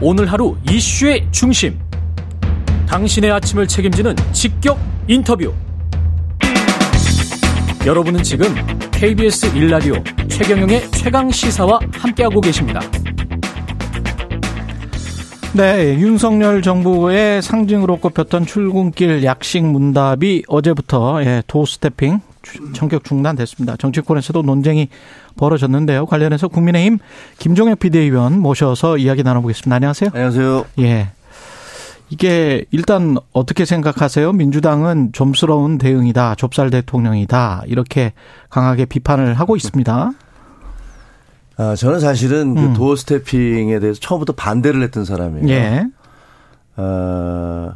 오늘 하루 이슈의 중심. 당신의 아침을 책임지는 직격 인터뷰. 여러분은 지금 KBS 1라디오 최경영의 최강 시사와 함께하고 계십니다. 네, 윤석열 정부의 상징으로 꼽혔던 출근길 약식 문답이 어제부터 예, 도스태핑 전격 중단됐습니다. 정치권에서도 논쟁이 벌어졌는데요. 관련해서 국민의힘 김종혁 비대위원 모셔서 이야기 나눠보겠습니다. 안녕하세요. 안녕하세요. 예. 이게 일단 어떻게 생각하세요? 민주당은 좀스러운 대응이다. 좁쌀 대통령이다. 이렇게 강하게 비판을 하고 있습니다. 아, 저는 사실은 그 음. 그 도어 스태핑에 대해서 처음부터 반대를 했던 사람이에요. 예. 어,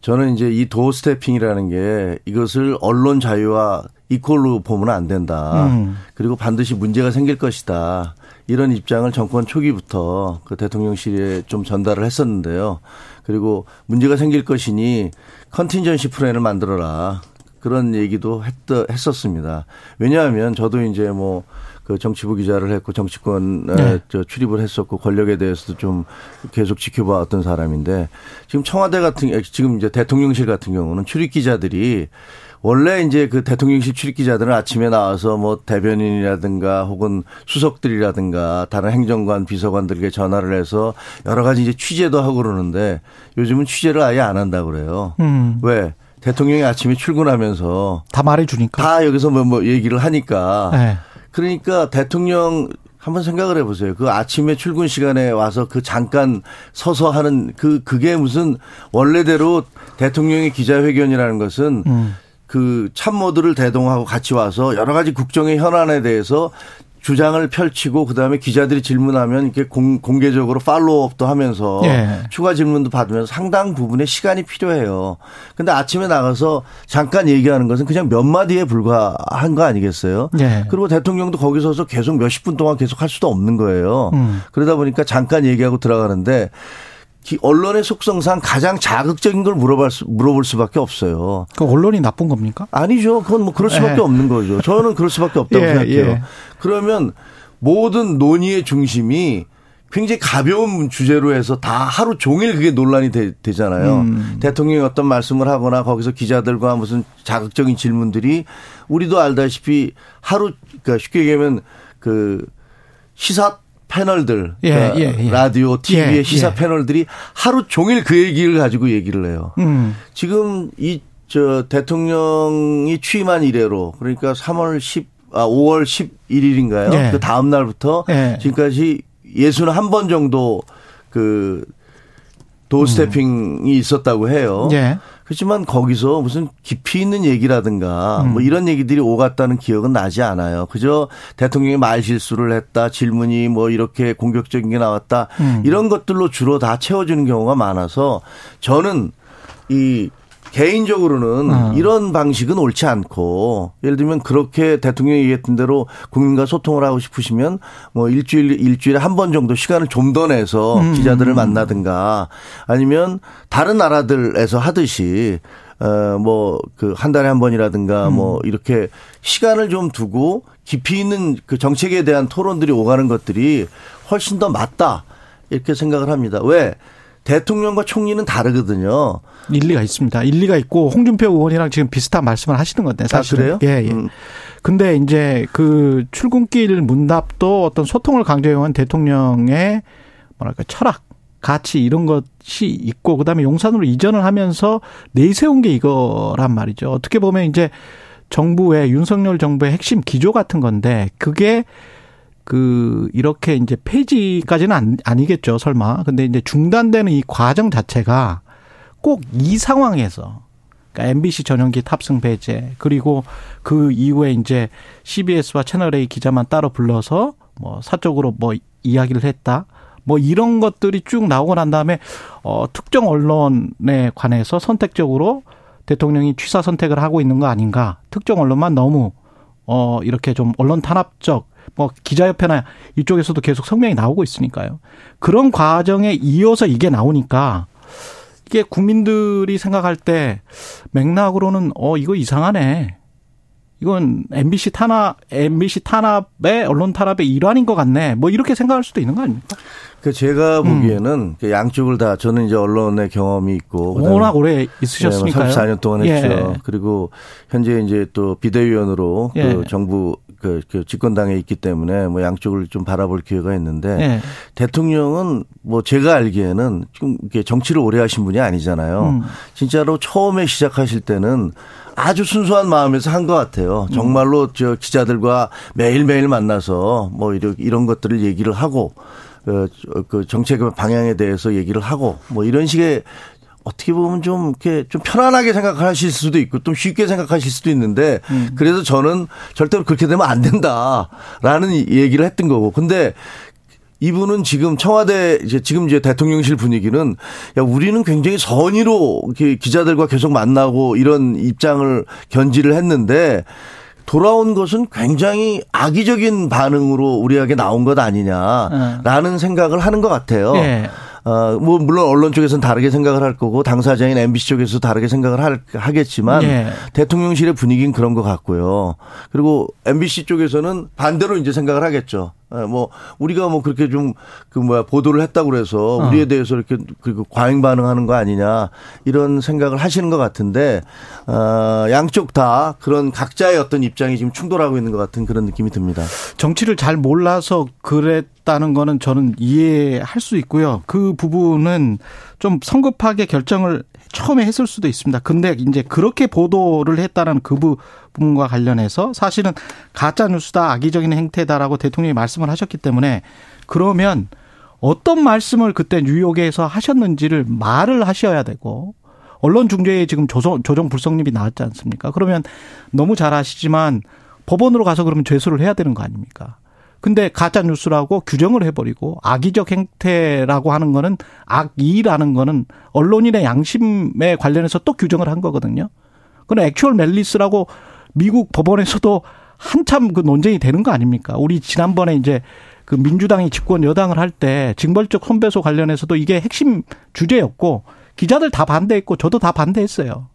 저는 이제 이 도어 스태핑이라는 게 이것을 언론 자유와 이퀄로 보면 안 된다. 음. 그리고 반드시 문제가 생길 것이다. 이런 입장을 정권 초기부터 그 대통령실에 좀 전달을 했었는데요. 그리고 문제가 생길 것이니 컨틴전시 플랜을 만들어라. 그런 얘기도 했, 했었습니다. 왜냐하면 저도 이제 뭐 그 정치부 기자를 했고 정치권에 네. 저 출입을 했었고 권력에 대해서도 좀 계속 지켜봐왔던 사람인데 지금 청와대 같은 지금 이제 대통령실 같은 경우는 출입 기자들이 원래 이제 그 대통령실 출입 기자들은 아침에 나와서 뭐 대변인이라든가 혹은 수석들이라든가 다른 행정관 비서관들에게 전화를 해서 여러 가지 이제 취재도 하고 그러는데 요즘은 취재를 아예 안 한다고 그래요. 음. 왜? 대통령이 아침에 출근하면서 다 말해 주니까 다 여기서 뭐, 뭐 얘기를 하니까 네. 그러니까 대통령 한번 생각을 해보세요. 그 아침에 출근 시간에 와서 그 잠깐 서서 하는 그 그게 무슨 원래대로 대통령의 기자회견이라는 것은 음. 그 참모들을 대동하고 같이 와서 여러 가지 국정의 현안에 대해서 주장을 펼치고 그다음에 기자들이 질문하면 이렇게 공, 공개적으로 팔로우업도 하면서 예. 추가 질문도 받으면서 상당 부분의 시간이 필요해요. 근데 아침에 나가서 잠깐 얘기하는 것은 그냥 몇 마디에 불과한 거 아니겠어요? 예. 그리고 대통령도 거기 서서 계속 몇십 분 동안 계속 할 수도 없는 거예요. 음. 그러다 보니까 잠깐 얘기하고 들어가는데 언론의 속성상 가장 자극적인 걸 물어볼, 수, 물어볼 수밖에 없어요. 그 언론이 나쁜 겁니까? 아니죠. 그건 뭐 그럴 수밖에 예. 없는 거죠. 저는 그럴 수밖에 없다고 예, 생각해요. 예. 그러면 모든 논의의 중심이 굉장히 가벼운 주제로 해서 다 하루 종일 그게 논란이 되, 잖아요 음. 대통령이 어떤 말씀을 하거나 거기서 기자들과 무슨 자극적인 질문들이 우리도 알다시피 하루 그러니까 쉽게 얘기하면 그 시사 패널들, 예, 그러니까 예, 예. 라디오, TV의 예, 시사 예. 패널들이 하루 종일 그 얘기를 가지고 얘기를 해요. 음. 지금 이 저 대통령이 취임한 이래로 그러니까 3월 10, 아 5월 11일인가요? 예. 그 다음 날부터 지금까지 예수는 한번 정도 그 도스태핑이 음. 있었다고 해요. 그렇지만 거기서 무슨 깊이 있는 얘기라든가 음. 뭐 이런 얘기들이 오갔다는 기억은 나지 않아요. 그저 대통령이 말 실수를 했다, 질문이 뭐 이렇게 공격적인 게 나왔다 음. 이런 것들로 주로 다 채워주는 경우가 많아서 저는 이 개인적으로는 어. 이런 방식은 옳지 않고 예를 들면 그렇게 대통령이 얘기했던 대로 국민과 소통을 하고 싶으시면 뭐 일주일 일주일에 한 번 정도 시간을 좀 더 내서 음. 기자들을 만나든가 아니면 다른 나라들에서 하듯이 어뭐 그한 달에 한 번이라든가 음. 뭐 이렇게 시간을 좀 두고 깊이 있는 그 정책에 대한 토론들이 오가는 것들이 훨씬 더 맞다 이렇게 생각을 합니다. 왜? 대통령과 총리는 다르거든요. 일리가 있습니다. 일리가 있고 홍준표 의원이랑 지금 비슷한 말씀을 하시는 건데 사실. 아, 그래요? 예, 예. 음. 근데 이제 그 출근길 문답도 어떤 소통을 강조해온 대통령의 뭐랄까 철학, 가치 이런 것이 있고 그다음에 용산으로 이전을 하면서 내세운 게 이거란 말이죠. 어떻게 보면 이제 정부의 윤석열 정부의 핵심 기조 같은 건데 그게 그 이렇게 이제 폐지까지는 아니 겠죠 설마. 근데 이제 중단되는 이 과정 자체가 꼭 이 상황에서 그러니까 MBC 전용기 탑승 배제 그리고 그 이후에 이제 CBS와 채널 A 기자만 따로 불러서 뭐 사적으로 뭐 이야기를 했다. 뭐 이런 것들이 쭉 나오고 난 다음에 어 특정 언론에 관해서 선택적으로 대통령이 취사 선택을 하고 있는 거 아닌가. 특정 언론만 너무 어 이렇게 좀 언론 탄압적 뭐 기자협회나 이쪽에서도 계속 성명이 나오고 있으니까요. 그런 과정에 이어서 이게 나오니까 이게 국민들이 생각할 때 맥락으로는 어 이거 이상하네. 이건 MBC 탄압, MBC 탄압의 언론 탄압의 일환인 것 같네. 뭐 이렇게 생각할 수도 있는 거 아닙니까? 그 제가 보기에는 음. 그 양쪽을 다 저는 이제 언론의 경험이 있고 워낙 오래 있으셨으니까요. 네, 34년 동안 했죠. 예. 그리고 현재 이제 또 비대위원으로 그 예. 그 정부 그, 그 집권당에 있기 때문에 뭐 양쪽을 좀 바라볼 기회가 있는데 예. 대통령은 뭐 제가 알기에는 좀 이렇게 정치를 오래 하신 분이 아니잖아요. 음. 진짜로 처음에 시작하실 때는 아주 순수한 마음에서 한 것 같아요. 정말로 저 기자들과 매일매일 만나서 뭐 이런, 이런 것들을 얘기를 하고 그, 그 정책의 방향에 대해서 얘기를 하고 뭐 이런 식의 어떻게 보면 좀 이렇게 좀 편안하게 생각하실 수도 있고 좀 쉽게 생각하실 수도 있는데 음. 그래서 저는 절대로 그렇게 되면 안 된다라는 얘기를 했던 거고 근데 이분은 지금 청와대 이제 지금 이제 대통령실 분위기는 야 우리는 굉장히 선의로 이렇게 기자들과 계속 만나고 이런 입장을 견지를 했는데 돌아온 것은 굉장히 악의적인 반응으로 우리에게 나온 것 아니냐라는 네. 생각을 하는 것 같아요. 네. 어, 뭐, 물론 언론 쪽에서는 다르게 생각을 할 거고, 당사자인 MBC 쪽에서 다르게 생각을 할, 하겠지만, 네. 대통령실의 분위기는 그런 것 같고요. 그리고 MBC 쪽에서는 반대로 이제 생각을 하겠죠. 예, 뭐 우리가 뭐 그렇게 좀 그 뭐야 보도를 했다고 그래서 어. 우리에 대해서 이렇게 그리고 과잉 반응하는 거 아니냐 이런 생각을 하시는 것 같은데 어 양쪽 다 그런 각자의 어떤 입장이 지금 충돌하고 있는 것 같은 그런 느낌이 듭니다. 정치를 잘 몰라서 그랬다는 거는 저는 이해할 수 있고요. 그 부분은 좀 성급하게 결정을 처음에 했을 수도 있습니다. 근데 이제 그렇게 보도를 했다는 그 부분과 관련해서 사실은 가짜 뉴스다 악의적인 행태다라고 대통령이 말씀을 하셨기 때문에 그러면 어떤 말씀을 그때 뉴욕에서 하셨는지를 말을 하셔야 되고 언론 중재에 지금 조정, 조정 불성립이 나왔지 않습니까? 그러면 너무 잘 아시지만 법원으로 가서 그러면 죄수를 해야 되는 거 아닙니까? 근데 가짜 뉴스라고 규정을 해버리고 악의적 행태라고 하는 거는 악의라는 거는 언론인의 양심에 관련해서 또 규정을 한 거거든요. 그건 액츄얼 멜리스라고 미국 법원에서도 한참 그 논쟁이 되는 거 아닙니까? 우리 지난번에 이제 그 민주당이 집권 여당을 할 때 징벌적 손배소 관련해서도 이게 핵심 주제였고 기자들 다 반대했고 저도 다 반대했어요.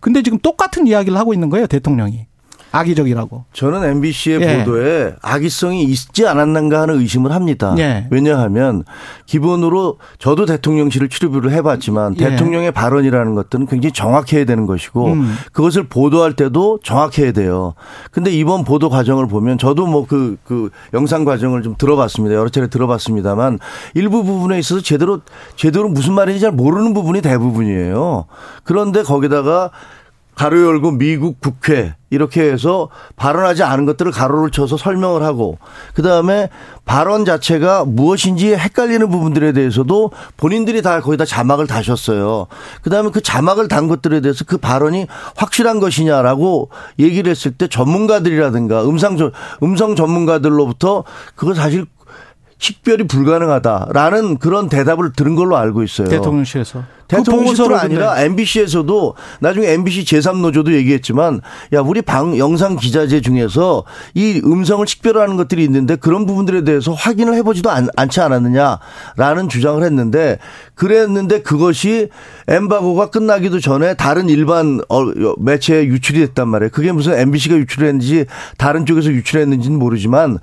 근데 지금 똑같은 이야기를 하고 있는 거예요, 대통령이. 악의적이라고. 저는 MBC의 예. 보도에 악의성이 있지 않았는가 하는 의심을 합니다. 예. 왜냐하면 기본으로 저도 대통령실을 출입을 해봤지만 예. 대통령의 발언이라는 것들은 굉장히 정확해야 되는 것이고 음. 그것을 보도할 때도 정확해야 돼요. 근데 이번 보도 과정을 보면 저도 뭐 그, 그 영상 과정을 좀 들어봤습니다. 여러 차례 들어봤습니다만 일부 부분에 있어서 제대로, 제대로 무슨 말인지 잘 모르는 부분이 대부분이에요. 그런데 거기다가 가로 열고 미국 국회 이렇게 해서 발언하지 않은 것들을 가로를 쳐서 설명을 하고 그다음에 발언 자체가 무엇인지 헷갈리는 부분들에 대해서도 본인들이 다 거기다 자막을 다셨어요. 그다음에 그 자막을 단 것들에 대해서 그 발언이 확실한 것이냐라고 얘기를 했을 때 전문가들이라든가 음성 음성 전문가들로부터 그거 사실 식별이 불가능하다라는 그런 대답을 들은 걸로 알고 있어요. 대통령실에서. 대통령실뿐 아니라 MBC에서도 나중에 MBC 제3노조도 얘기했지만 야 우리 방 영상 기자재 중에서 이 음성을 식별하는 것들이 있는데 그런 부분들에 대해서 확인을 해보지도 않, 않지 않았느냐라는 주장을 했는데 그랬는데 그것이 엠바고가 끝나기도 전에 다른 일반 어, 매체에 유출이 됐단 말이에요. 그게 무슨 MBC가 유출했는지 다른 쪽에서 유출했는지는 모르지만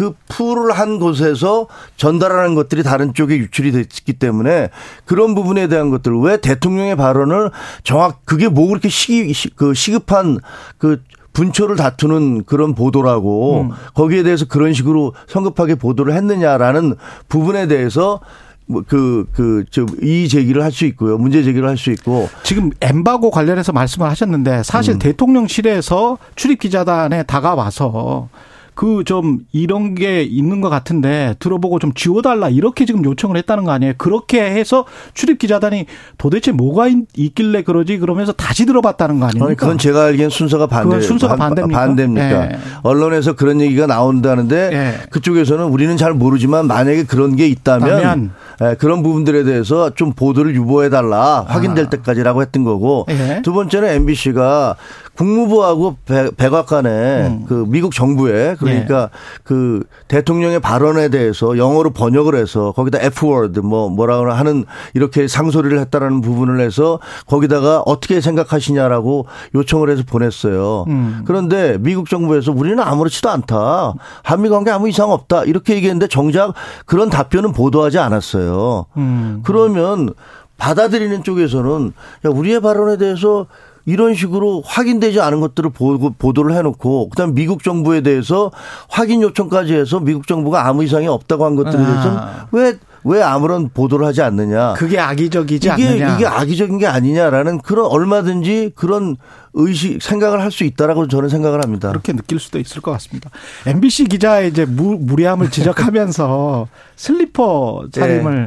그 풀을 한 곳에서 전달하는 것들이 다른 쪽에 유출이 됐기 때문에 그런 부분에 대한 것들 왜 대통령의 발언을 정확 그게 뭐 그렇게 시기 그 시급한 그 분초를 다투는 그런 보도라고 음. 거기에 대해서 그런 식으로 성급하게 보도를 했느냐라는 부분에 대해서 뭐 그, 그, 저, 이 제기를 할 수 있고요. 문제 제기를 할 수 있고. 지금 엠바고 관련해서 말씀을 하셨는데 사실 음. 대통령실에서 출입 기자단에 다가와서 그 좀 이런 게 있는 것 같은데 들어보고 좀 지워달라 이렇게 지금 요청을 했다는 거 아니에요? 그렇게 해서 출입 기자단이 도대체 뭐가 있, 길래 그러지 그러면서 다시 들어봤다는 거 아닙니까? 아니, 그건 제가 알기엔 순서가 반대. 순서가 반대입니까? 반대입니까? 네. 언론에서 그런 얘기가 나온다는데 네. 그쪽에서는 우리는 잘 모르지만 만약에 그런 게 있다면 네, 그런 부분들에 대해서 좀 보도를 유보해 달라 확인될 아. 때까지라고 했던 거고 두 번째는 MBC가 국무부하고 백, 백악관에 음. 그 미국 정부에 그러니까 네. 그 대통령의 발언에 대해서 영어로 번역을 해서 거기다 F word 뭐 뭐라고 하는 이렇게 상소리를 했다라는 부분을 해서 거기다가 어떻게 생각하시냐라고 요청을 해서 보냈어요. 음. 그런데 미국 정부에서 우리는 아무렇지도 않다. 한미 관계 아무 이상 없다. 이렇게 얘기했는데 정작 그런 답변은 보도하지 않았어요. 음. 그러면 받아들이는 쪽에서는 야, 우리의 발언에 대해서 이런 식으로 확인되지 않은 것들을 보고 보도를 해놓고 그다음 미국 정부에 대해서 확인 요청까지 해서 미국 정부가 아무 이상이 없다고 한 것들에 대해서는 아. 왜, 왜 아무런 보도를 하지 않느냐. 그게 악의적이지 이게, 않느냐. 이게 악의적인 게 아니냐라는 그런 얼마든지 그런 의식, 생각을 할 수 있다라고 저는 생각을 합니다. 그렇게 느낄 수도 있을 것 같습니다. MBC 기자의 이제 무, 무례함을 지적하면서 슬리퍼 차림을 네.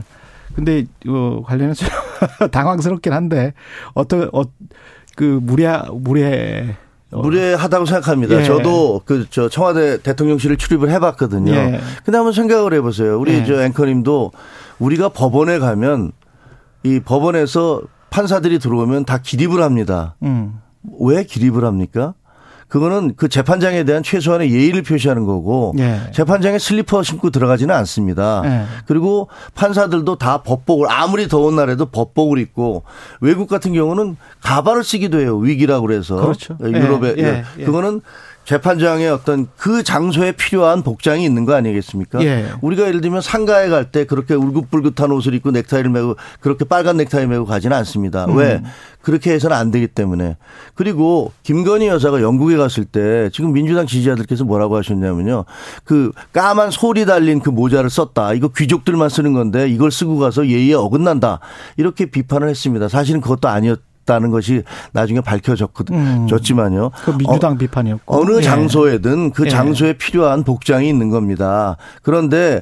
근데 어 관련해서 당황스럽긴 한데 어떤 어 그 무례 무례 어. 무례하다고 생각합니다. 예. 저도 그 저 청와대 대통령실을 출입을 해봤거든요. 예. 근데 한번 생각을 해보세요. 우리 예. 저 앵커님도 우리가 법원에 가면 이 법원에서 판사들이 들어오면 다 기립을 합니다. 음. 왜 기립을 합니까? 그거는 그 재판장에 대한 최소한의 예의를 표시하는 거고 예. 재판장에 슬리퍼 신고 들어가지는 않습니다. 예. 그리고 판사들도 다 법복을 아무리 더운 날에도 법복을 입고 외국 같은 경우는 가발을 쓰기도 해요. 위기라고 그래서 그렇죠. 유럽에 예. 예. 그거는 재판장의 어떤 그 장소에 필요한 복장이 있는 거 아니겠습니까? 예. 우리가 예를 들면 상가에 갈 때 그렇게 울긋불긋한 옷을 입고 넥타이를 메고 그렇게 빨간 넥타이 메고 가지는 않습니다. 음. 왜? 그렇게 해서는 안 되기 때문에. 그리고 김건희 여사가 영국에 갔을 때 지금 민주당 지지자들께서 뭐라고 하셨냐면요. 그 까만 소리 달린 그 모자를 썼다. 이거 귀족들만 쓰는 건데 이걸 쓰고 가서 예의에 어긋난다. 이렇게 비판을 했습니다. 사실은 그것도 아니었 다는 것이 나중에 밝혀졌거든요. 음. 그 민주당 어, 비판이었고 어느 예. 장소에든 그 예. 장소에 필요한 복장이 있는 겁니다. 그런데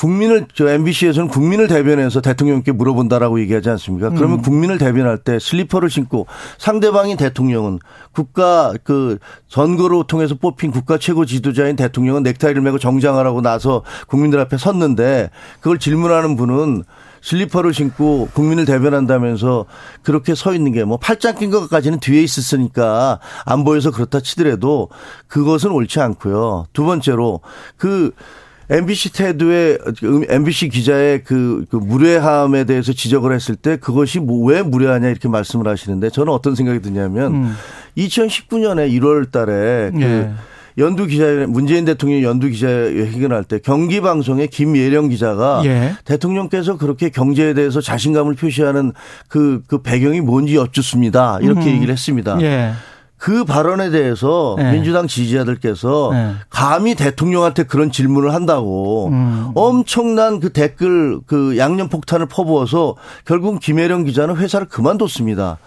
국민을 저 MBC에서는 국민을 대변해서 대통령께 물어본다라고 얘기하지 않습니까? 그러면 음. 국민을 대변할 때 슬리퍼를 신고 상대방인 대통령은 국가 그 선거로 통해서 뽑힌 국가 최고 지도자인 대통령은 넥타이를 메고 정장하라고 나서 국민들 앞에 섰는데 그걸 질문하는 분은 슬리퍼를 신고 국민을 대변한다면서 그렇게 서 있는 게 뭐 팔짱 낀 것까지는 뒤에 있었으니까 안 보여서 그렇다 치더라도 그것은 옳지 않고요. 두 번째로 그 MBC 태도의 MBC 기자의 그, 그 무례함에 대해서 지적을 했을 때 그것이 뭐 왜 무례하냐 이렇게 말씀을 하시는데 저는 어떤 생각이 드냐면 음. 2019년에 1월 달에 그 예. 연두 기자 문재인 대통령 연두 기자회견 할때 경기 방송의 김예령 기자가 예. 대통령께서 그렇게 경제에 대해서 자신감을 표시하는 그, 그 배경이 뭔지 여쭙습니다. 이렇게 음. 얘기를 했습니다. 예. 그 발언에 대해서 네. 민주당 지지자들께서 네. 감히 대통령한테 그런 질문을 한다고 음. 엄청난 그 댓글 그 양념 폭탄을 퍼부어서 결국 김혜령 기자는 회사를 그만뒀습니다.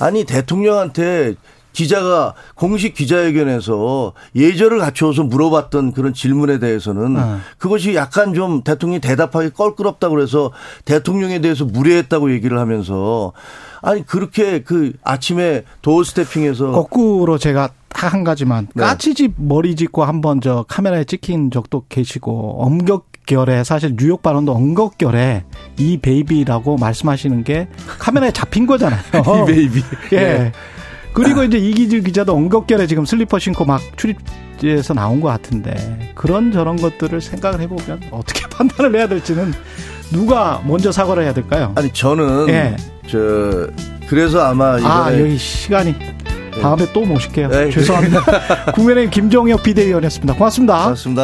아니 대통령한테 기자가 공식 기자회견에서 예절을 갖추어서 물어봤던 그런 질문에 대해서는 네. 그것이 약간 좀 대통령이 대답하기 껄끄럽다고 그래서 대통령에 대해서 무례했다고 얘기를 하면서 아니 그렇게 그 아침에 도어 스태핑에서 거꾸로 제가 한 가지만 네. 까치집 머리 짚고 한번 저 카메라에 찍힌 적도 계시고 엄격결에 사실 뉴욕 발언도 엄격결에 이 베이비라고 말씀하시는 게 카메라에 잡힌 거잖아요. 이 베이비. 예. 네. 그리고 이제 이기주 기자도 엉겁결에 지금 슬리퍼 신고 막 출입에서 나온 것 같은데 그런 저런 것들을 생각을 해보면 어떻게 판단을 해야 될지는 누가 먼저 사과를 해야 될까요? 아니 저는 예. 저 그래서 아마 아 여기 시간이 다음에 또 모실게요. 네. 죄송합니다. 국민의힘 김종혁 비대위원이었습니다. 고맙습니다. 고맙습니다.